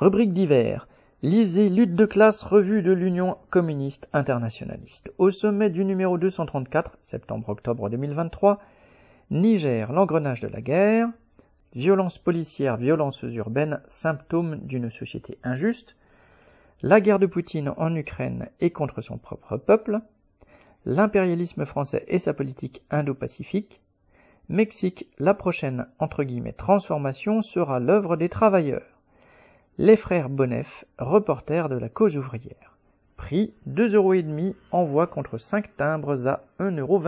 Rubrique divers. Lisez Lutte de classe, revue de l'Union communiste internationaliste. Au sommet du numéro 234, septembre-octobre 2023, Niger, l'engrenage de la guerre, violence policière, violences urbaines, symptômes d'une société injuste, la guerre de Poutine en Ukraine et contre son propre peuple, l'impérialisme français et sa politique indo-pacifique, Mexique, la prochaine entre guillemets transformation sera l'œuvre des travailleurs. Les frères Bonnef, reporters de la cause ouvrière. Prix 2,5 euros envoi contre 5 timbres à 1,28 euros.